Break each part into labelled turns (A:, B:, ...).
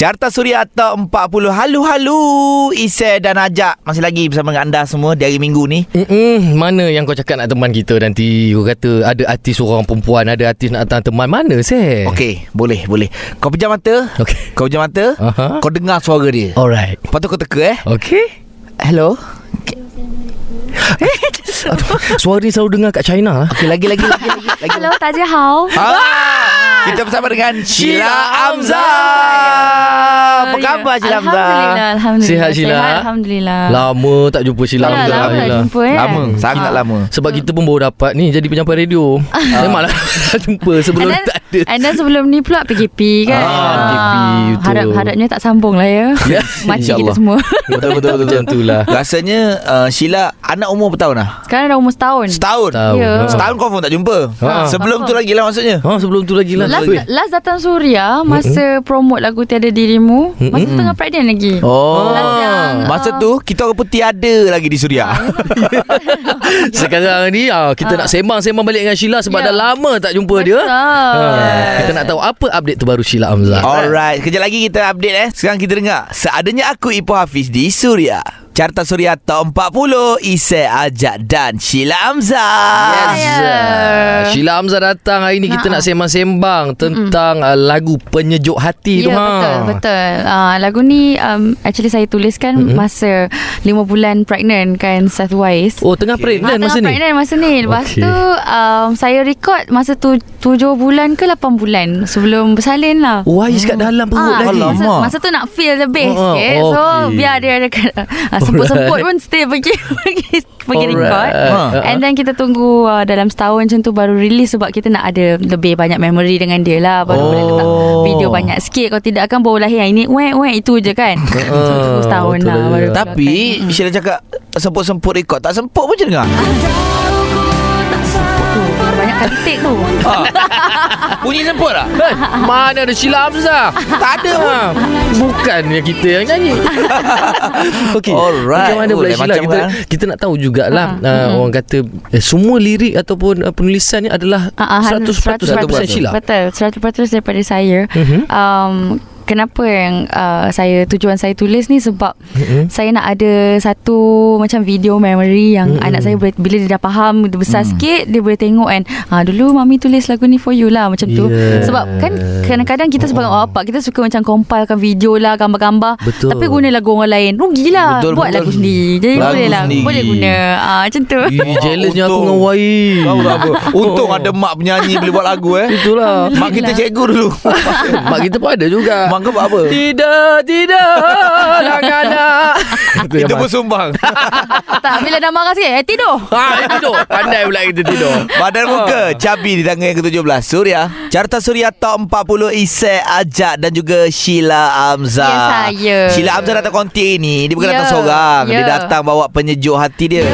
A: Carta Suria Top 40 Halu-halu. Isai dan Ajak Masih lagi bersama dengan anda semua Dari minggu ni.
B: Mm-mm. Mana yang kau cakap nak teman kita nanti? Kau kata ada artis orang perempuan Ada artis nak datang teman. Mana seh?
A: Okey boleh boleh. Kau pejam mata?
B: Okey.
A: Kau pejam mata?
B: Uh-huh.
A: Kau dengar suara dia?
B: Alright.
A: Lepas tu kau teka eh.
B: Okey.
A: Hello? Eh?
B: Aduh, suara ni selalu dengar kat China lah.
A: Okey, lagi, lagi, lagi, lagi, lagi.
C: Hello, tajia hao.
A: Ah! Kita bersama dengan Sheila Amzah. Apa khabar Sheila Amzah?
C: Alhamdulillah, alhamdulillah.
B: Sihat, Sheila?
C: Sihat, alhamdulillah.
B: Lama tak jumpa Sheila
C: Dah
B: Hamzah,
C: lama tak jumpa eh.
A: Lama, sangat lama.
B: Sebab kita pun baru dapat ni Jadi penyampai radio Memanglah tak jumpa Sebelum tak ada
C: and then sebelum ni pula PKP kan.
B: Ah, Betul.
C: Harap harapnya tak sambung lah ya. Makcik
A: insyaAllah.
C: kita semua.
A: Betul, betul, betul.
B: Macam tu lah
A: Rasanya uh, Sheila anak umur berapa tahun lah?
C: Sekarang dah umur setahun.
A: Setahun.
B: Tahu
C: Ya.
B: Ha.
A: Setahun confirm tak jumpa.
B: Ha.
A: Sebelum tu lagi lah maksudnya.
B: Ha, sebelum tu lagi lah
C: Last,
B: Weh.
C: last datang Suria Masa promote lagu Tiada Dirimu Masa tu tengah pregnant lagi
A: Oh.
C: Last yang,
A: Masa
C: uh,
A: tu kita orang pun tiada lagi di Suria.
B: Sekarang ni ah, Kita nak sembang-sembang balik dengan Sheila Sebab
C: Ya.
B: dah lama tak jumpa dia
C: Betul.
B: ha, Kita nak tahu apa update terbaru Sheila Hamzah
A: Alright, kejap lagi kita update eh. Sekarang kita dengar Seadanya Aku Ipoh Hafiz di Suria. Carta Suria Top 40 Isai Ajak dan Sheila Amzah.
B: Yes.
C: Ya.
B: Sheila Hamzah datang hari ni kita
C: Ha.
B: nak sembang-sembang tentang uh, lagu penyejuk hati tu
C: Ya
B: ha.
C: betul betul. Uh, lagu ni um, actually saya tuliskan mm-hmm. masa 5 bulan pregnant kan Seth Wise.
B: Oh tengah pregnant
C: Ah,
B: masa
C: tengah
B: ni.
C: pregnant masa ni Lepas
B: Okey.
C: tu um, Saya record Masa tu 7 bulan ke 8 bulan Sebelum bersalin lah
B: Wais kat dalam perut
C: Ah,
B: lagi.
C: masa, masa tu nak feel the bass
B: Oh,
C: sikit
B: oh,
C: So biar dia ada uh, Semput-semput pun Stay pergi Pergi, pergi record
A: Ha.
C: And then kita tunggu uh, Dalam setahun macam tu Baru release Sebab kita nak ada Lebih banyak memory dengan dia lah Baru
A: Oh.
C: boleh letak Video banyak sikit Kalau tidak kan baru lahir Yang ini wek wek Itu je kan tunggu setahun lah
B: lah.
C: baru
A: Tapi
C: keluarkan.
A: Sheila cakap semput-semput rekod. Tak semput pun je dengar.
C: Banyak kali take tu
A: Bunyi semput tak?
B: Eh, mana ada Sheila Hamzah?
A: Tak ada pun.
B: Ha, bukan yang kita yang nyanyi. Okey.
A: Alright.
B: Macam mana pula Sheila kita
A: kan?
B: kita nak tahu jugalah
C: Ha.
B: uh, orang kata eh, semua lirik ataupun uh, penulisan ni adalah
C: Ah, ah,
B: 100% 100% Sheila.
C: Betul 100% daripada saya
B: Mhm.
C: um, Kenapa yang uh, saya tujuan saya tulis ni sebab
B: Mhm.
C: saya nak ada satu macam video memory yang
B: Mhm.
C: anak saya boleh bila dia dah faham dia besar
A: Mhm.
C: sikit dia boleh tengok kan ah dulu mami tulis lagu ni for you lah macam tu
B: Yeah.
C: sebab kan kadang-kadang kita sebagai orang bapak kita suka macam compilekan video lah gambar-gambar
B: Betul.
C: tapi guna lagu orang lain rugilah
A: Betul,
C: buat
A: betul.
C: lagu sendiri jadi
A: Lagu
C: boleh lah
A: sendiri.
C: boleh guna ah macam tu
B: Ih, challenge aku dengan Wai.
A: Tahu tak apa. Untung ada mak penyanyi boleh buat lagu eh.
B: Itulah.
A: Mak kita cikgu dulu.
B: Mak kita pun ada juga.
A: Mak kau buat apa?
B: Tidak, tidak, jangan nak.
A: Itu pun sumbang.
C: tak bila dah marah sikit eh tidur
B: Ha, tidur. Pandai pula kita tidur.
A: Badan muka Cabi di tangga yang ke-17 Suria Carta Suria Top 40 Isai Ajak Dan juga Sheila Amzah
C: Ya, saya.
A: Sheila Amzah datang konti ni Dia bukan
C: Ya,
A: datang seorang Dia
C: ya.
A: datang bawa penyejuk hati dia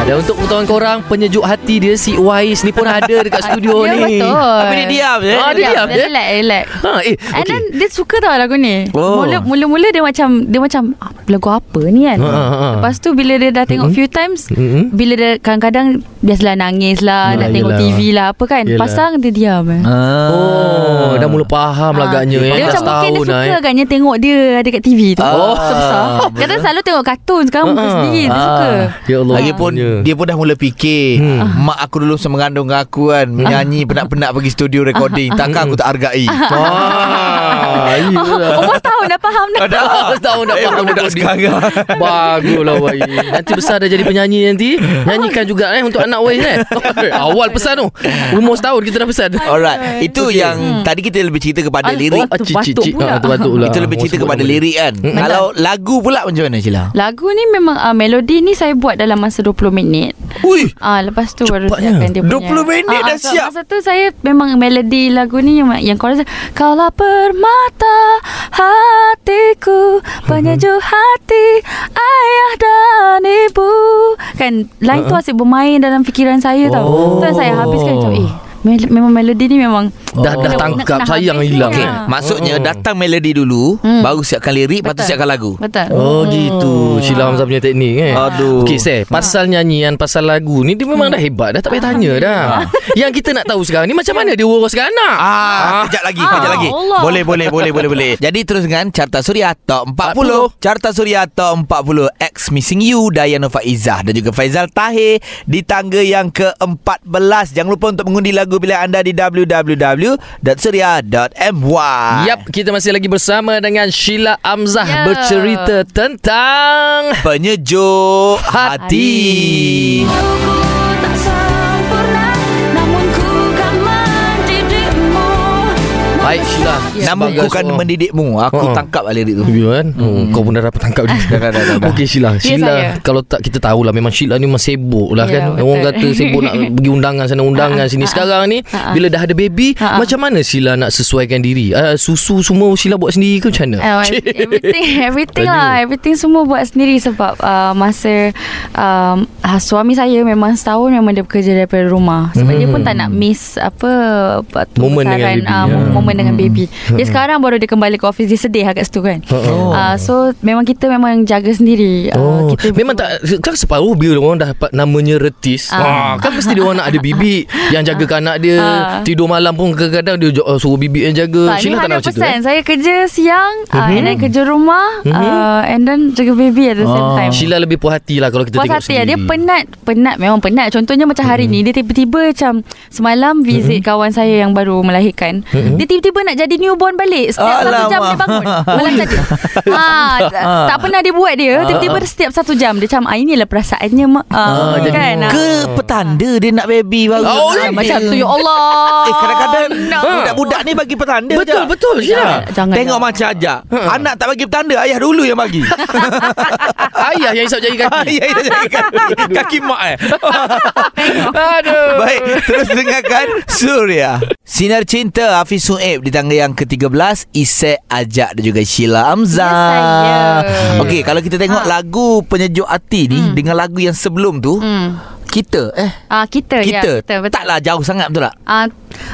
B: Ya, dan untuk pengetahuan korang, penyejuk hati dia si Wais ni pun ada dekat studio
C: Ya
B: ni.
C: betul
A: Tapi dia diam je
B: Ah, dia diam,
C: Dia
B: je?
C: relax relax
B: Ha, eh,
C: And
B: okey.
C: then dia suka tau lagu ni
A: Oh.
C: Mula Mula-mula dia macam Dia macam ah, Lagu apa ni kan
B: Ha, ha, ha.
C: Lepas tu bila dia dah tengok few times
B: Mm-mm.
C: Bila dia kadang-kadang Biasalah nangis lah
B: Ah,
C: Nak tengok
B: yelah.
C: TV lah Apa kan
B: Yelah.
C: Pasang dia diam eh.
B: Oh, dah mula faham lah
C: Ah,
B: agaknya eh.
C: Dia macam mungkin dia
B: setahun
C: suka
B: lah, eh.
C: agaknya Tengok dia ada kat TV tu
A: Oh.
C: Besar-besar Kadang selalu tengok kartun Sekarang muka
B: Ah.
C: sendiri Dia
A: Ah.
C: suka
B: Ya Allah.
A: Lagipun
B: Ya.
A: dia pun dah mula fikir
B: Hmm.
A: Mak aku dulu semasa mengandung dengan aku kan Menyanyi penat-penat pergi studio recording Takkan aku tak hargai
B: Ah, iyalah.
C: Umur setahun dah faham dah
A: Dah
B: Setahun dah
A: Eh,
B: faham
A: budak sekarang
B: Baguslah Wai. Nanti besar dah jadi penyanyi nanti. Nyanyikan juga eh untuk anak Wai eh. Awal pesan tu. Umur setahun kita dah pesan.
A: Alright Itu yang Tadi kita lebih cerita kepada
C: Ah,
A: lirik
C: tu batuk pula.
B: Ah, pula.
A: Itu lebih cerita kepada lirik kan
B: Mm-mm.
A: Kalau lagu pula macam mana Sheila?
C: Lagu ni memang uh, Melodi ni saya buat dalam masa 20 minit
A: Ui
C: Ah lepas tu baru siapkan dia punya.
A: 20 minit dah
C: so
A: siap.
C: Masa tu saya memang melodi lagu ni yang yang chorus Kaulah permata hatiku penyejuk hati ayah dan ibu. Kan line tu asyik bermain dalam fikiran saya tau.
B: Oh.
C: Tu yang saya habiskan macam eh mel- memang melodi ni memang
B: Dah dah
C: Nak-
B: tangkap
C: nak
B: sayang
C: habis
B: hilang.
A: Okay,
B: eh.
A: maksudnya
B: Oh.
A: datang melodi dulu,
C: Hmm.
A: baru siapkan lirik, lepas tu
C: Betul.
A: siapkan lagu.
C: Betul
B: Oh gitu Sheila Hamzah punya teknik eh
A: Aduh.
B: Okey Seh Pasal nyanyian Pasal lagu ni Dia memang dah hebat dah Tak payah tanya dah Yang kita nak tahu sekarang ni Macam mana dia uruskan anak
A: Ah, kejap lagi,
C: Ah,
A: kejap lagi.
C: Allah.
A: Boleh, boleh, boleh, boleh, boleh. Jadi terus dengan Carta Suria Top 40. Carta Suria Top 40 X Missing You Dayana Faizah dan juga Faizal Tahir di tangga yang ke-14. Jangan lupa untuk mengundi lagu pilihan anda di www.suria.my.
B: Yap, kita masih lagi bersama dengan Sheila Amzah
C: Ya.
B: bercerita tentang
A: Penyejuk hati.
C: Aku
B: Baik.
A: Namun
B: sebagai
A: ku kan
B: seorang-
A: mendidikmu. Aku
B: Ha.
A: tangkap lah lirik tu.
B: Ya kan hmm. Kau pun dah dapat tangkap dia
A: Dah, dah, dah, dah.
B: Okey Sheila Sheila
C: saya.
B: Kalau tak kita tahulah Memang Sheila ni memang sibuk lah
C: Ya,
B: kan
C: betul.
B: Orang kata sibuk nak pergi undangan sana Undangan
C: Ha,
B: sini
C: ha,
B: Sekarang ni
C: ha, ha.
B: Bila dah ada baby
C: Ha, ha.
B: Macam mana Sheila nak sesuaikan diri uh, Susu semua Sheila buat sendiri ke macam mana
C: Uh, everything everything lah everything semua buat sendiri sebab uh, masa um, uh, suami saya memang setahun memang dia bekerja daripada rumah sebab dia pun tak nak miss apa apa tu
B: Momen dengan baby.
C: uh,
B: Ya.
C: momen dengan baby dia sekarang baru dia kembali ke office dia sedih agak situ kan
B: Oh.
C: uh, so memang kita memang jaga sendiri
B: Oh,
C: uh, kita
B: memang tak kan separuh bila orang dah dapat namanya retis. Ah.
C: Ah.
B: kan mesti dia orang nak ada bibi yang jagakan anak dia.
C: Ah.
B: Tidur malam pun kadang-kadang dia uh, suruh bibi yang jaga.
C: tak,
B: Sheila tak nak macam tu.
C: 100%
B: Eh?
C: Saya kerja siang uh, And then kerja rumah uh, And then jaga baby at the same
A: Oh.
C: time
B: Sheila lebih puas hati lah kalau kita
C: Puas
B: tengok
C: hati lah
B: sendiri.
C: Dia penat Penat memang penat Contohnya macam hari ni Dia tiba-tiba macam Semalam visit kawan saya Yang baru melahirkan Dia tiba-tiba nak jadi newborn balik Setiap satu jam
A: Alamak.
C: dia bangun Malam tadi ha, tak, pernah dia buat dia Tiba-tiba setiap satu jam Dia macam ah, Inilah perasaannya mak. Ah,
B: jadi-
C: kan ah.
A: Ke petanda dia nak baby baru.
B: Oh,
C: Ah,
B: ya.
C: Macam tu Ya Allah
A: Eh kadang-kadang
C: No.
A: Budak-budak ni bagi petanda
B: Betul,
A: je.
B: betul Sheila.
C: Jangan
A: Tengok
C: jangan.
A: macam aja. Anak tak bagi petanda, ayah dulu yang bagi.
B: Ayah yang isap jari kaki.
A: ayah yang jadi kaki, kaki mak eh.
B: Aduh.
A: Baik, terus dengarkan Surya. Sinar Cinta Hafiz Suib di tangga yang ke-13 Isek Ajak dan juga Sheila Amzah.
C: Ya, saya.
A: Okey, kalau kita tengok
C: Ha.
A: lagu Penyejuk Hati ni dengan lagu yang sebelum tu,
C: Hmm.
A: kita eh
C: Ah kita,
A: kita,
C: ya, kita betul.
A: taklah jauh sangat betul tak?
C: Uh,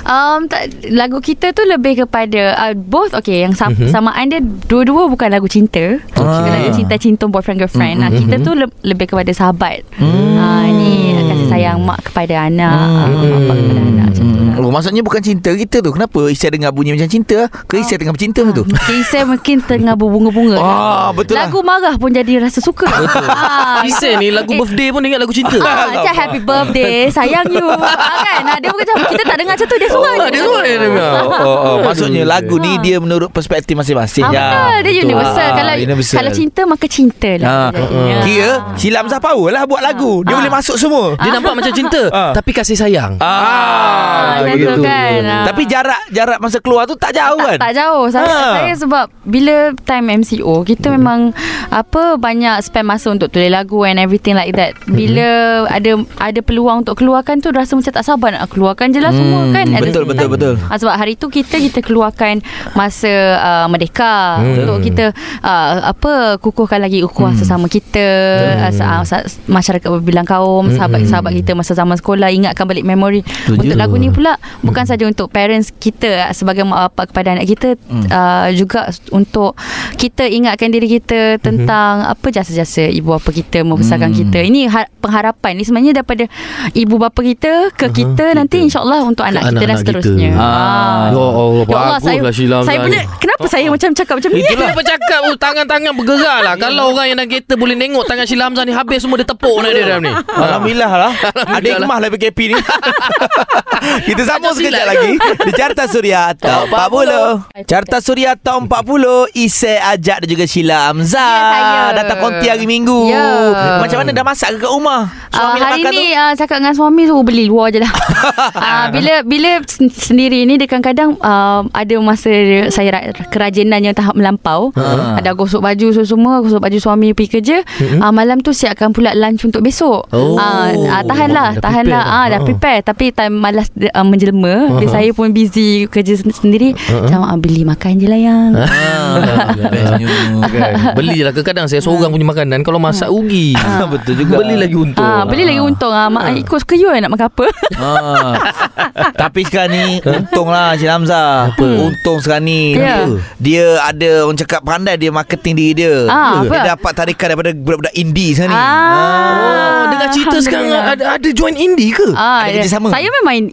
C: um, tak, lagu kita tu lebih kepada uh, both okay yang sam- mm-hmm. samaan dia dua-dua bukan lagu cinta
A: Ah.
C: bukan lagu cinta-cinta boyfriend girlfriend mm-hmm. uh, kita tu le- lebih kepada sahabat
A: Hmm.
C: uh, ni kasih sayang mak kepada anak
A: Hmm.
C: uh, bapa kepada anak macam tu lah.
A: Oh, maksudnya bukan cinta kita tu. Kenapa Isai dengar bunyi macam cinta? Ke Isai tengah bercinta tu?
C: Mungkin saya mungkin tengah berbunga-bunga
A: Ah, betul lah.
C: Lagu marah pun jadi rasa suka Betul ah,
B: Isai ni lagu
C: eh,
B: birthday pun ingat lagu cinta.
C: Ah, macam happy birthday Sayang you ah, kan ah, Dia bukan macam Kita tak dengar macam tu Dia suka
B: Ah, dia suka dia dengar.
A: Oh, oh, oh. Maksudnya lagu ni dia menurut perspektif masing-masing.
C: Ah, betul Dia universal
A: Ah,
C: Kalau
A: universal.
C: kalau cinta Maka cinta
A: Ha,
C: lah Ya.
A: kira Sheila Hamzah power lah buat lagu. Dia
C: Ah.
A: boleh masuk semua.
B: Dia nampak macam cinta
A: Ah.
B: tapi kasih sayang.
A: Ah, Begitu.
C: betul kan. Ah.
A: Tapi jarak jarak masa keluar tu tak jauh kan?
C: tak, tak jauh saya,
A: Ha.
C: saya sebab Bila time MCO Kita
B: Hmm.
C: memang Apa Banyak spend masa Untuk tulis lagu And everything like that
B: Hmm.
C: Bila Ada ada peluang Untuk keluarkan tu Rasa macam tak sabar Nak keluarkan je lah
A: Hmm,
C: semua kan At
A: betul, betul,
C: time.
A: betul.
C: Ah, Sebab hari tu kita Kita keluarkan Masa uh, Merdeka
B: Hmm.
C: Untuk kita uh, Apa Kukuhkan lagi Ukuah sesama kita uh, sa- sa- Masyarakat berbilang kaum Sahabat-sahabat kita Masa zaman sekolah Ingatkan balik memori Untuk lagu ni pula Bukan saja untuk parents kita Sebagai mak bapak kepada anak kita uh, Juga untuk Kita ingatkan diri kita Tentang Apa jasa-jasa Ibu bapa kita Membesarkan kita. Ini ha- pengharapan. Ini sebenarnya daripada Ibu bapa kita Ke kita Nanti insyaAllah Untuk anak kita Dan seterusnya
B: kita.
A: Ah.
B: Ya Allah, bagus
C: saya,
B: lah
C: Saya pula
B: ni.
C: Kenapa saya macam cakap macam ni?
B: Itulah apa cakap oh, Tangan-tangan bergerak lah. Kalau orang yang dalam kereta Boleh tengok tangan Sheila Hamzah ni Habis semua dia tepuk nak dia dalam ni.
A: Alhamdulillah lah. Ada hikmah lah. PKP ni. Kita sambung sekejap lagi Di Carta Suria Top 40 Carta Suria Top 40 Isai Ajak dan juga Sheila Hamzah
C: Ya, saya.
A: Datang konti hari Minggu
C: Ya.
A: Macam mana dah masak ke kat rumah?
C: Uh,
A: Suami nak
C: hari
A: makan
C: ni
A: tu?
C: uh, cakap dengan suami suruh beli luar je lah. uh, bila bila sen- sendiri ni dia kadang-kadang uh, ada masa saya ra- kerajinan yang tahap melampau.
A: Ha.
C: Ada gosok baju so semua, gosok baju suami pergi kerja. Uh, malam tu siapkan pula lunch untuk besok.
B: Oh.
C: Uh, uh, tahanlah,
B: Dah
C: tahanlah.
B: prepare dah.
C: Ah dah
B: Ha.
C: prepare tapi time malas uh, menjelma, uh, saya pun busy kerja sen- sendiri. Macam ah, beli makan je lah yang.
A: Ah, Bestnya.
B: Kan? Belilah kadang-kadang saya seorang punya makanan Kalau masak rugi
A: Betul juga.
B: Beli lagi untung
C: Ah, beli lagi untung ah. Mak ikut suka you eh, nak makan apa?
A: Ah. Tapi sekarang ni Untung lah Cik Hamzah Untung sekarang ni
C: Ya.
A: Dia ada Orang cakap pandai Dia marketing diri dia
C: Ah,
A: Dia
C: apa?
A: dapat tarikan Daripada budak-budak indie sekarang ni
B: Oh, dengar cerita sekarang ada ada join indie ke?
C: Ah,
A: Ada
C: ya.
A: kerjasama?
C: Saya memang in-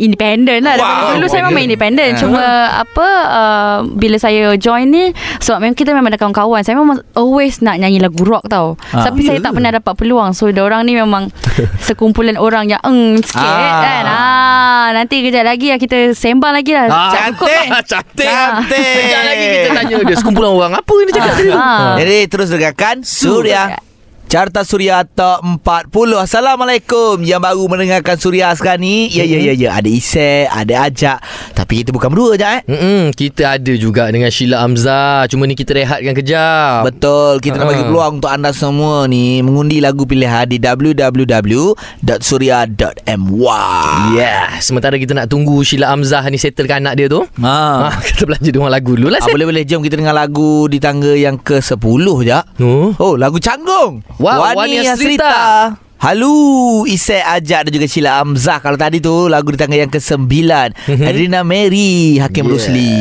C: independent lah. Daripada
A: Wow,
C: dulu saya memang
A: independent. Ah.
C: Cuma apa uh, bila saya join ni sebab memang kita memang ada kawan-kawan. Saya memang always nak nyanyi lagu rock tau.
A: Ah.
C: Tapi saya tak pernah dapat peluang. So orang ni memang sekumpulan orang yang eng sikit
A: Ah.
C: kan. Ah, nanti kejap lagi lah kita sembang lagi lah.
B: Ah,
A: Cantik
B: Cantik
A: Cantik
B: Sekejap lagi kita tanya dia Sekumpulan orang Apa dia cakap tadi
C: Ah.
A: Jadi terus dengarkan Suria Carta Suria Top 40 Assalamualaikum Yang baru mendengarkan Suria sekarang ni Ya ya ya ya Ada Isek Ada Ajak Tapi kita bukan berdua je eh
B: Mm-mm, kita ada juga dengan Sheila Amza. Cuma ni kita rehatkan kejap.
A: Betul Kita nak bagi peluang Untuk anda semua ni Mengundi lagu pilihan Di www.suria.my
B: Yeah. Sementara kita nak tunggu Sheila Amzah ni settlekan anak dia tu.
A: Ha.
B: Ah, kita belanja orang lagu dulu lah.
A: Ah, boleh boleh jom kita dengar lagu di tangga yang ke-10 je.
B: Oh.
A: Oh, lagu canggung.
B: Wani Asrita.
A: Halu Isai Ajak dan juga Sheila Amzah Kalau tadi tu Lagu di tangga yang ke-9
B: Mhm.
A: Adrina Mary Hakim yeah. Rusli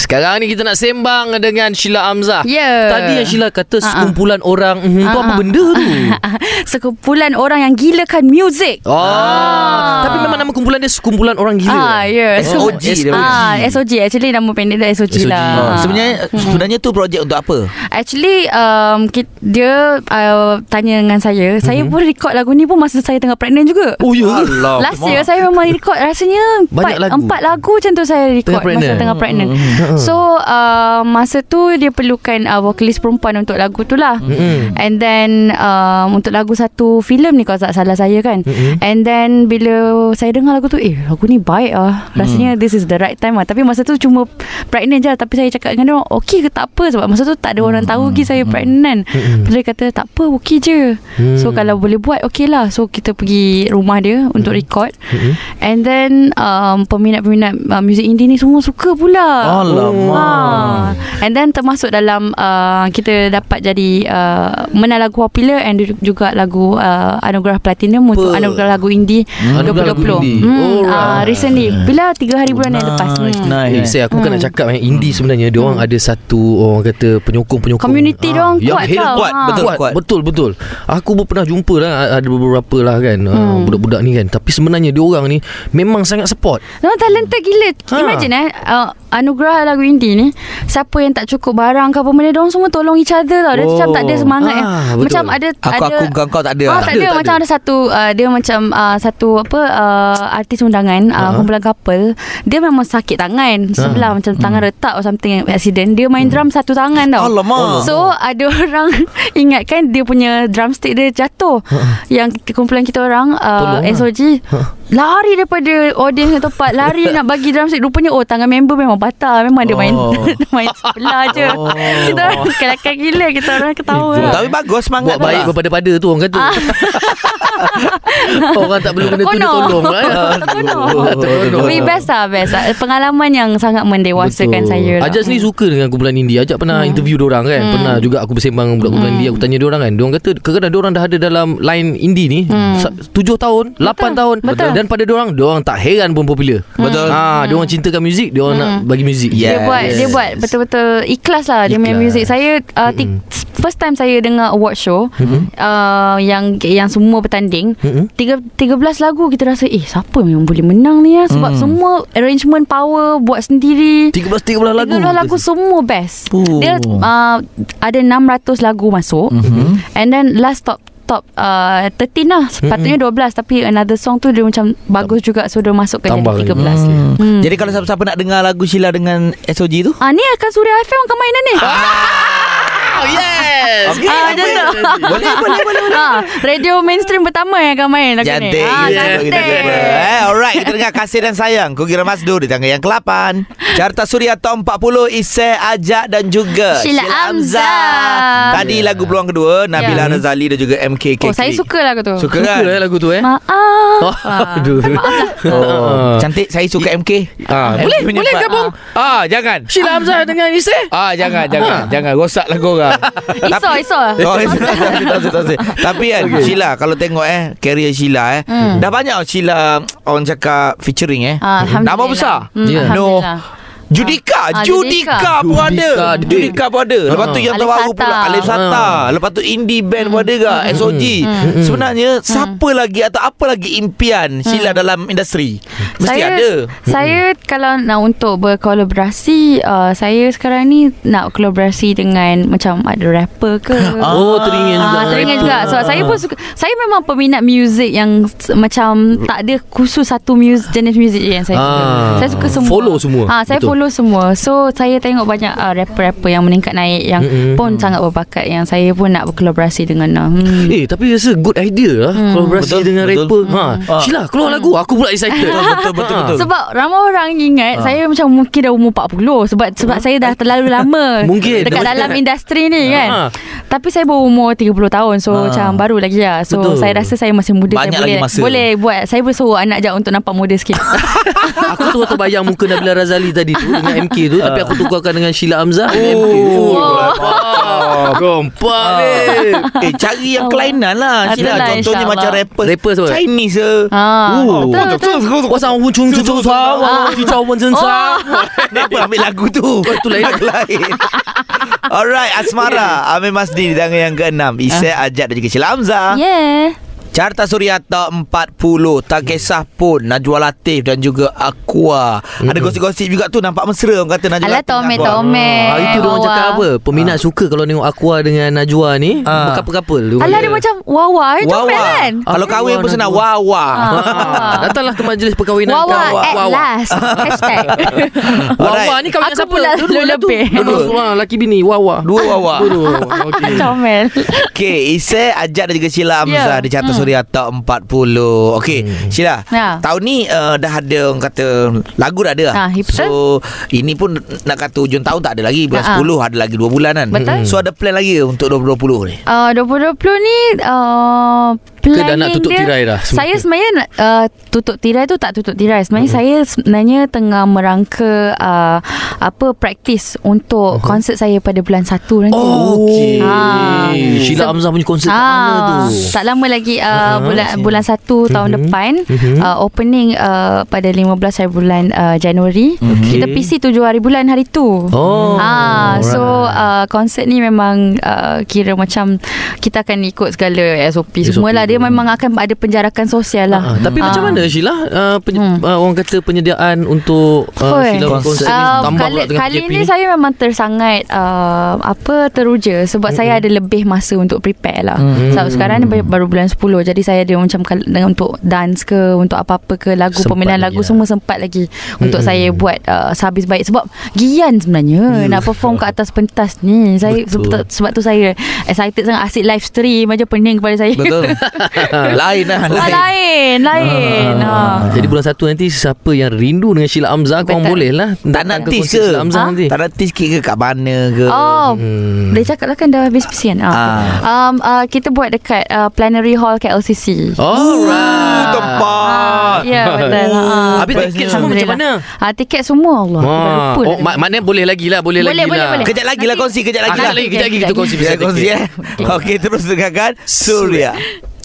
B: Sekarang ni kita nak sembang dengan Sheila Amzah.
C: Ya.
B: Tadi yang Sheila kata
C: Ah, ah.
B: sekumpulan orang. Mm, tu
C: Ah,
B: apa
C: ah.
B: benda tu?
C: Sekumpulan orang yang gilakan muzik.
B: Oh. Tapi memang nama kumpulan dia sekumpulan orang gila.
C: Ah, ya.
A: Oh, SOG
C: Ah, SOG. Actually nama pendek dia SOG,
B: SOG.
C: lah. Ah.
A: sebenarnya sebenarnya tu projek untuk apa?
C: Actually um, Dia uh, Tanya dengan saya Saya pun record lagu ni pun Masa saya tengah pregnant juga
B: Oh ya.
A: Allah.
C: Last year saya memang record Rasanya empat,
B: lagu.
C: Empat lagu macam tu Saya record
B: Tengah pregnant.
C: Masa tengah pregnant So uh, Masa tu Dia perlukan uh, Vokalis perempuan Untuk lagu tu lah
B: Mm-mm.
C: And then um, Untuk lagu satu filem ni Kalau tak salah saya kan
B: Mm-mm.
C: And then Bila saya dengar lagu tu Eh lagu ni baik lah Rasanya this is the right time lah Tapi masa tu cuma Pregnant je Tapi saya cakap dengan dia orang Okay ke tak apa Sebab masa tu tak ada orang tahu lagi Saya pregnant
B: Mm-mm.
C: Dia kata tak apa Okay je
B: Hmm.
C: So kalau boleh buat Okay lah So kita pergi rumah dia Untuk record
B: Mm-mm.
C: And then um, Peminat-peminat uh, Muzik indie ni Semua suka pula
A: Alamak.
C: Ah. And then termasuk dalam uh, Kita dapat jadi uh, Menang lagu popular And juga lagu uh, Anugerah Platinum Untuk
B: Apa?
C: anugerah lagu indie
B: Anugerah
C: 2020
B: lagu indie.
C: hmm,
B: Alright.
C: uh, Recently Bila 3 hari bulan yang lepas
A: Nice,
C: hmm.
A: nice.
B: Eh, saya aku bukan nak cakap eh indie sebenarnya dia orang ada satu orang kata penyokong-penyokong.
C: Community dia orang
B: yang
C: kuat tau.
A: kuat,
C: Ha.
A: betul.
B: kuat, betul betul. Aku pun pernah jumpa lah ada beberapa lah kan hmm. uh, budak-budak ni kan. Tapi sebenarnya dia orang ni memang sangat support.
C: Memang talented gila
B: Ha.
C: Imagine eh uh, Anugerah lagu indie ni Siapa yang tak cukup barang ke apa benda Diorang semua tolong each other tau Dia
B: Oh.
C: macam tak ada semangat
B: Ah,
C: yang,
B: betul.
C: Macam ada
A: Aku
C: ada,
A: aku kau kau tak ada.
C: Ah,
A: lah.
C: tak,
B: ada,
C: ada,
B: tak
C: macam
B: ada.
C: ada satu uh, dia macam uh, satu apa uh, artis undangan uh,
B: Ha.
C: kumpulan couple dia memang sakit tangan sebelah macam tangan retak or something accident dia main drum satu tangan tau
A: Alamak.
C: so ada orang ingatkan dia punya drumstick dia jatuh yang kumpulan kita orang uh. SOG lari daripada audience yang tepat lari nak bagi drumstick rupanya oh tangan member memang patah memang dia main
A: Oh.
C: dia main sebelah je
A: Oh.
C: kita orang kelakar gila kita orang ketawa
B: Itu.
A: Tapi bagus semangat
B: Buat baik
A: tu lah.
B: berpada-pada tu orang kata. orang tak perlu benda tu dia tolong lah. Terkono.
C: Tapi best lah best lah Pengalaman yang sangat mendewasakan
B: Betul.
C: saya lah
B: Ajak sendiri suka dengan kumpulan indie Ajak pernah hmm. interview diorang kan hmm. Pernah juga aku bersembang dengan budak-budak
C: Hmm.
B: indie Aku tanya diorang kan Diorang kata Kadang-kadang diorang dah ada dalam Line indie ni
C: Hmm.
B: sa- Tujuh tahun Lapan tahun
C: Betul.
B: Dan pada diorang Diorang tak heran pun popular
A: Betul.
B: ha, Diorang cintakan muzik Diorang nak bagi muzik
A: Yeah.
C: Dia buat
A: Yes.
C: Dia buat betul-betul Ikhlas lah Dia main
B: Ikhlas.
C: muzik Saya uh, ti- First time saya dengar award show uh, Yang Yang semua bertanding. Tiga, 13 lagu kita rasa Eh siapa yang boleh menang ni ya? Sebab
B: Hmm.
C: semua Arrangement power Buat sendiri
B: 13-13 lagu
C: 13 lagu semua best
A: Oh.
C: Dia uh, Ada 600 lagu masuk
A: Mhm.
C: And then last top Top uh, 13 lah Sepatutnya 12 Tapi another song tu Dia macam Bagus juga So dia masuk ke
B: Tambah
C: jadi
B: lagi.
C: 13
A: Hmm.
C: Hmm.
A: Jadi kalau siapa-siapa nak dengar lagu Sheila dengan SOG tu
C: Ah ni akan Suria FM Kau mainan ni
B: Wow, yes.
A: Okey,
C: Ah, macam tu.
A: Boleh, boleh, boleh.
C: ha, radio mainstream pertama yang akan main lagu
A: Cantik
C: ni. Ah, cantik.
A: jumpa. Eh, alright, kita dengar Kasih dan Sayang. Kugira Masdur di tangga yang ke-8. Carta Suria Top 40 Isai Ajak dan juga
C: Sheila Amzah.
A: Tadi lagu peluang kedua Nabila
C: Ya.
A: Razali dan juga MK
C: Oh, saya suka lagu tu.
A: Suka
B: Suka
A: kan?
B: eh lagu tu eh.
C: Maaf.
B: Oh,
C: Ah,
B: aduh.
C: Maaf.
A: Oh, cantik saya suka MK.
B: Ah,
A: MK
B: boleh, boleh gabung.
A: Ah, jangan.
B: Sheila Hamzah dengan Isai.
A: Ah, jangan, jangan. Jangan rosak lagu orang.
C: Iso, iso.
A: Oh, itu tak tak tak tak. Tapi kan okay. Sheila kalau tengok eh career Sheila eh
C: Hmm.
A: dah banyak Sheila orang cakap featuring eh.
C: Ah.
A: Nama besar.
C: Hmm,
B: Ya.
A: No. Judika,
C: Ah,
A: Judika,
C: Judika.
A: pun ada.
B: Judika.
A: Judika pun ada. Lepas tu
B: Ah.
A: yang terbaru pula Alif Sata. Lepas tu indie band pun ada ke SOG. Sebenarnya siapa lagi atau apa lagi impian Sheila dalam industri? Mesti
C: saya,
A: ada.
C: Saya kalau nak untuk berkolaborasi, uh, saya sekarang ni nak kolaborasi dengan macam ada rapper ke.
B: Oh, teringin juga.
C: Ah, teringin juga. Sebab saya pun suka saya memang peminat muzik yang macam tak ada khusus satu music, jenis muzik yang saya suka.
B: Ah,
C: saya suka semua.
B: follow semua.
C: Ah, saya
B: Betul.
C: follow semua. So saya tengok banyak uh, rapper-rapper yang meningkat naik yang
B: Mm-mm.
C: pun sangat berbakat yang saya pun nak berkolaborasi dengan uh, hmm.
B: Eh tapi rasa good idea lah
C: Hmm.
B: Kolaborasi
A: Betul,
B: dengan
A: betul.
B: rapper ha.
A: Ah.
B: Sheila keluar lagu Aku pula excited
A: Betul, betul, betul,
B: Ha.
A: betul.
C: Sebab ramai orang ingat Saya macam mungkin dah umur 40 Sebab sebab saya dah terlalu lama
B: Mungkin.
C: Dekat dalam industri ni
B: Ha.
C: kan Tapi saya baru umur 30 tahun So
A: Ha.
C: macam baru lagi lah So
B: Betul.
C: saya rasa saya masih muda
A: Banyak
C: saya
A: lagi
C: boleh,
A: masa.
C: Boleh buat Saya boleh suruh anak je untuk nampak muda sikit
B: Aku tu terbayang muka Nabila Razali tadi tu dengan MK tu tapi aku tukarkan dengan Sheila Hamzah oh, MK.
A: Oh,
B: oh, gempak ah. ni.
A: Eh cari yang kelainan lah Sheila
C: lah,
A: contohnya macam rapper.
B: Rapper sebab
A: Chinese.
C: Ha.
B: Oh, kuasa hu chung chu chu sa, chu chu wen chen sa.
A: Dia ambil lagu tu.
B: Oh, itu lain
A: lagu lain. Alright, Asmara, Amir Masdi, dan yang ke-6, Isyak, Ajat dan juga Sheila Hamzah.
C: Yeah.
A: Carta Suria Top 40 Tak kisah pun Najwa Latif dan juga Aqua Ada gosip-gosip juga tu Nampak mesra Orang kata Najwa
C: Alah
A: Latif Aqua.
C: tomek
B: Ah, itu dia orang cakap apa? Peminat suka kalau tengok Aqua dengan Najwa ni
A: Ah.
B: berkapal-kapal.
C: Alah dia macam Wawa Itu
A: Wawa
C: kan
A: Kalau kahwin pun senang. Wawa
B: Ah, datanglah ke majlis perkahwinan
C: Wawa
B: kau.
C: at last Hashtag
B: Wawa ni kahwin
C: Aku
B: siapa?
C: pula
B: Dua-dua lah tu.
C: lebih.
B: Seorang laki bini Wawa.
A: Dua Wawa
B: Dua-dua.
C: Comel
A: Okay Isai Ajak dan juga Sheila Hamzah
C: Ya.
A: Di Carta
C: Hmm.
A: Suria Top 40 Okay Sheila
C: Ya.
A: Tahun ni uh, dah ada Orang kata Lagu dah ada lah
C: Ah, betul.
A: So Ini pun nak kata Hujung tahun tak ada lagi Bulan
C: Ah, ah.
A: 10 Ada lagi 2 bulan kan
C: Betul.
A: So ada plan lagi Untuk 2020 ni
C: Uh, 2020 ni uh,
B: Ke dah nak tutup
C: dia,
B: tirai dah semua?
C: Saya sebenarnya nak, uh, tutup tirai tu tak tutup tirai. Sebenarnya
B: Hmm.
C: saya sebenarnya tengah merangka uh, apa praktis untuk konsert saya pada bulan 1 nanti.
B: Oh, okey.
C: Ah.
B: Sheila
C: Se-
B: Hamzah punya konsert kat mana tu?
C: Tak lama lagi uh,
B: Ah,
C: bulan bulan 1 tahun
B: Mhm.
C: depan
B: Mhm.
C: uh, opening uh, pada 15 hari bulan uh, Januari.
B: Okey.
C: Kita PC 7 hari bulan hari tu.
B: Oh.
C: Ah, so uh, konsert ni memang uh, kira macam kita akan ikut segala SOP,
B: SOP
C: semualah. Dia
B: tu.
C: memang akan ada penjarakan sosial lah.
B: Ah, tapi macam mana Sheila uh, pen,
C: Hmm.
B: uh, orang kata penyediaan untuk uh,
C: Oi.
B: Sheila
A: Konsert
B: konsert ni tambah
C: kali,
B: pula dengan
C: kali
B: PKP
C: ni saya memang tersangat uh, apa teruja sebab mm-hmm. saya ada lebih masa untuk prepare lah.
B: Hmm.
C: Mm-hmm. Sebab sekarang ni baru bulan 10 jadi saya ada macam dengan untuk dance ke untuk apa-apa ke lagu
B: Sempat
C: pemilihan lagu
B: lah.
C: semua sempat lagi untuk
B: Mm-mm.
C: saya buat uh, sehabis baik sebab gian sebenarnya nak perform kat atas pentas ni. Saya
B: Betul.
C: sebab, sebab tu saya excited sangat asyik live stream aja pening kepala saya.
A: Betul Lain lah
C: Ah,
A: Lain.
C: lain, lain.
B: Ah,
C: Ah.
B: Jadi bulan satu nanti Siapa yang rindu dengan Sheila Hamzah Korang
C: Betul.
B: boleh lah.
A: Tak nak
B: konsert
A: ke
B: Sheila Hamzah
C: Ha?
B: nanti.
A: Tak nak tease sikit ke? Kat mana ke?
C: Oh,
B: Hmm.
C: Boleh cakap lah kan dah habis pesian ah.
A: Ah.
C: Um, uh, Kita buat dekat uh, Plenary Hall KLCC
B: Alright.
A: Tempat.
C: Ya betul
A: Oh,
C: Ah.
B: Habis tiket semua macam mana?
C: Ah, Tiket semua Allah. Lupa
B: Oh, mak- maknanya boleh lagi lah Boleh,
C: Boleh,
B: lagi
C: boleh,
B: lah.
C: boleh.
A: Kejap lagi lah kongsi Kejap lagi
B: Ah,
A: lah.
B: kejap lagi, kejap lagi kita kongsi
A: kongsi eh. Okey. Terus dengarkan Suria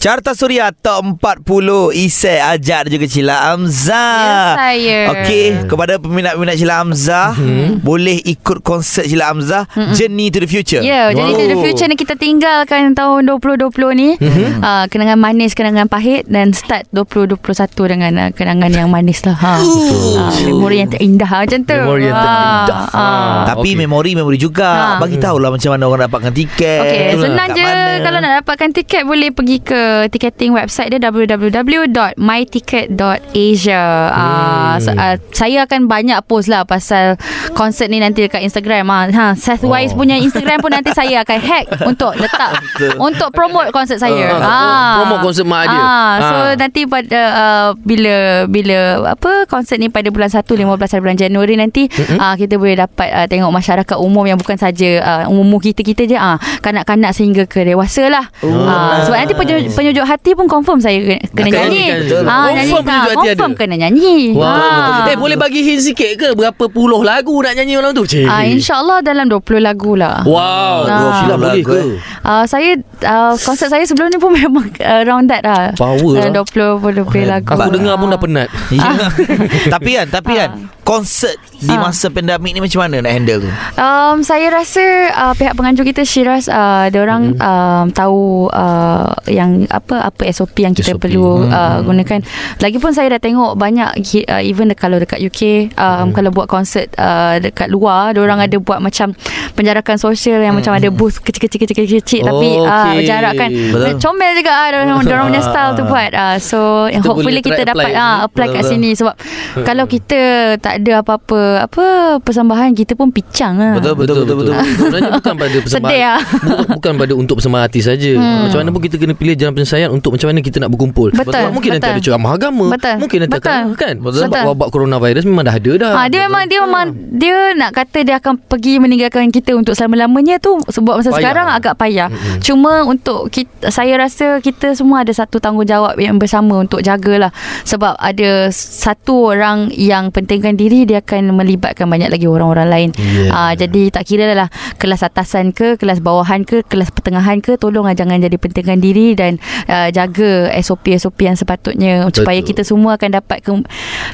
A: Carta Suria Top 40 Isai Ajak dan juga Sheila Hamzah
C: Ya, saya.
A: Okey Kepada peminat-peminat Sheila Hamzah
B: Mhm.
A: Boleh ikut konsert Sheila Hamzah Journey to the Future
C: Ya, yeah, jadi to the future ni kita tinggalkan tahun 2020 ni
B: Mhm.
C: uh, kenangan manis, kenangan pahit dan start 2021 dengan uh, kenangan yang manis lah. Ha. Uh, memori yang terindah macam tu.
B: Memori yang
C: Ah,
B: terindah.
C: ah.
A: Tapi
B: Okey.
A: memori-memori juga
C: Ha.
A: Bagi tahulah macam mana orang dapatkan tiket
C: Okey,
A: Betul.
C: senang je
A: mana.
C: kalau nak dapatkan tiket boleh pergi ke ticketing website dia www.myticket.asia. Ah, so, uh, saya akan banyak post lah pasal konsert ni nanti dekat Instagram. Ah, ha, Seth Wise punya Instagram pun nanti saya akan hack untuk letak untuk promote konsert saya.
B: Ah, promote konsert mak dia.
C: Ah, so
B: Ah.
C: nanti pada uh, bila bila apa konsert ni pada bulan 1 15 hari bulan Januari nanti mm-hmm. uh, kita boleh dapat uh, tengok masyarakat umum yang bukan saja uh, umum kita-kita je ah uh, kanak-kanak sehingga ke dewasa lah. Oh, uh, sebab nanti penyujuk hati pun confirm saya kena, kena
B: Akan
C: nyanyi. Ah
B: Confirm
C: nyanyi
B: penyujuk hati
C: confirm
B: ada?
C: kena nyanyi.
B: Wah,
C: Ah.
B: Eh boleh bagi hint sikit ke berapa puluh lagu nak nyanyi malam tu? Cik.
C: Ah insyaallah dalam 20 lagu lah.
B: Wow,
C: Ah.
B: Sheila boleh ke?
C: Uh, saya uh, konsert saya sebelum ni pun memang uh, around that lah.
B: Power lah.
C: Dalam 20 pun lebih lagu.
B: Aku dengar pun dah penat.
A: Ya. tapi kan, tapi kan konsert di
C: Ah.
A: masa pandemik ni macam mana nak handle tu?
C: Um, saya rasa uh, pihak penganjur kita Shiraz uh, dia orang hmm. um, tahu uh, yang apa apa SOP yang kita
B: SOP.
C: perlu
B: Hmm.
C: uh, gunakan. Lagipun saya dah tengok banyak uh, even kalau dekat UK um,
B: Hmm.
C: kalau buat konsert uh, dekat luar dia orang ada buat macam penjarakan sosial yang macam ada booth kecil-kecil kecil-kecil tapi uh,
B: Hmm.
C: Jarak kan
A: Betul.
C: comel juga ah dia orang punya style tu buat. Uh, so
B: Kita
C: hopefully kita dapat
B: apply
C: ah
B: sini.
C: apply kat
A: Betul.
C: sini sebab kalau kita tak ada apa-apa apa persembahan kita pun pincang lah.
A: Betul, betul, betul, betul.
B: Sebenarnya bukan pada persembahan.
C: Sedih lah.
B: bukan, bukan pada untuk persembahan hati saja.
C: Hmm.
B: Macam mana pun kita kena pilih jalan penyelesaian untuk macam mana kita nak berkumpul.
C: Betul,
B: Sebab mungkin nanti
C: betul.
B: ada ceramah agama.
C: Betul,
B: Mungkin nanti
C: betul.
B: akan kan.
A: Betul.
B: Sebab wabak coronavirus memang dah ada dah.
C: Ha, dia memang dia memang dia nak kata dia akan pergi meninggalkan kita untuk selama-lamanya tu sebab masa
B: Payah.
C: sekarang agak payah. Mm-hmm. Cuma untuk kita, saya rasa kita semua ada satu tanggungjawab yang bersama untuk jagalah sebab ada satu orang yang pentingkan diri dia akan melibatkan banyak lagi orang-orang lain.
B: Yeah.
C: Ah, jadi tak kira lah kelas atasan ke, kelas bawahan ke, kelas pertengahan ke tolonglah jangan jadi pentingkan diri dan uh, jaga SOP-SOP yang sepatutnya Betul. supaya kita semua akan dapat ke,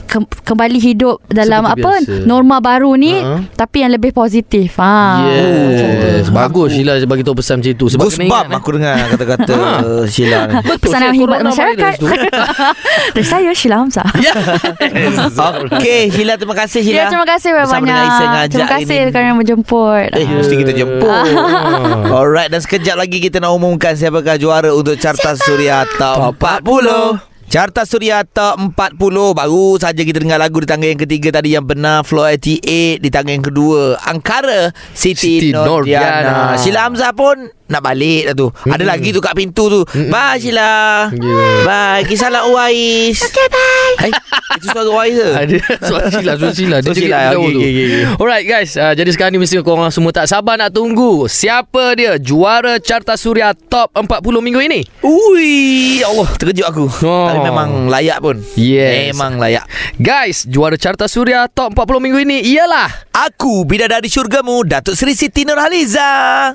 C: ke, kembali hidup dalam
B: Seperti
C: apa
B: biasa.
C: norma baru ni
B: Ha?
C: tapi yang lebih positif. Ha.
B: Yes. Bagus Sheila bagi tahu pesan macam itu. Sebab kena
A: Goosebump
B: ingat, eh.
A: aku dengar kata-kata Sheila ni.
B: Betul,
C: Pesanan
B: saya
C: khidmat
B: coronavirus
C: masyarakat. Dari saya Sheila Hamzah.
B: Ya.
A: Okey, Sheila terima kasih Sheila.
C: Ya, terima kasih
A: Bersama
C: banyak.
A: dengan Aisyah ngajak
C: Terima kasih kerana menjemput.
A: Eh, mesti kita jemput.
B: Ah.
A: Alright, dan sekejap lagi kita nak umumkan siapakah juara untuk Carta Suria Top 40. Carta Suria Top 40 Baru saja kita dengar lagu di tangga yang ketiga tadi Yang benar Floor 88 Di tangga yang kedua Angkara Siti,
B: Siti Nordiana.
A: Nordiana Sheila Hamzah pun Nak balik dah tu. Ada lagi tu kat pintu tu. Bye Sheila.
B: Yeah.
A: Bye. Kisahlah Uwais Okay bye. Eh, Itu suara Uwais ke?
B: Ada. Suara Sheila Suara Sheila. Dia
A: Suara
B: cakap
A: Sheila, okey,
B: tu.
A: okey, okey.
B: Alright guys. Uh, Jadi sekarang ni Mesti korang semua tak sabar nak tunggu Siapa dia Juara Carta Suria Top 40 minggu ini.
A: Ui Allah terkejut aku.
B: Oh.
A: Tapi memang layak pun.
B: Yes.
A: Memang layak.
B: Guys Juara Carta Suria Top 40 minggu ini Ialah
A: Aku Bidadari Syurgamu Datuk Seri Siti Nurhaliza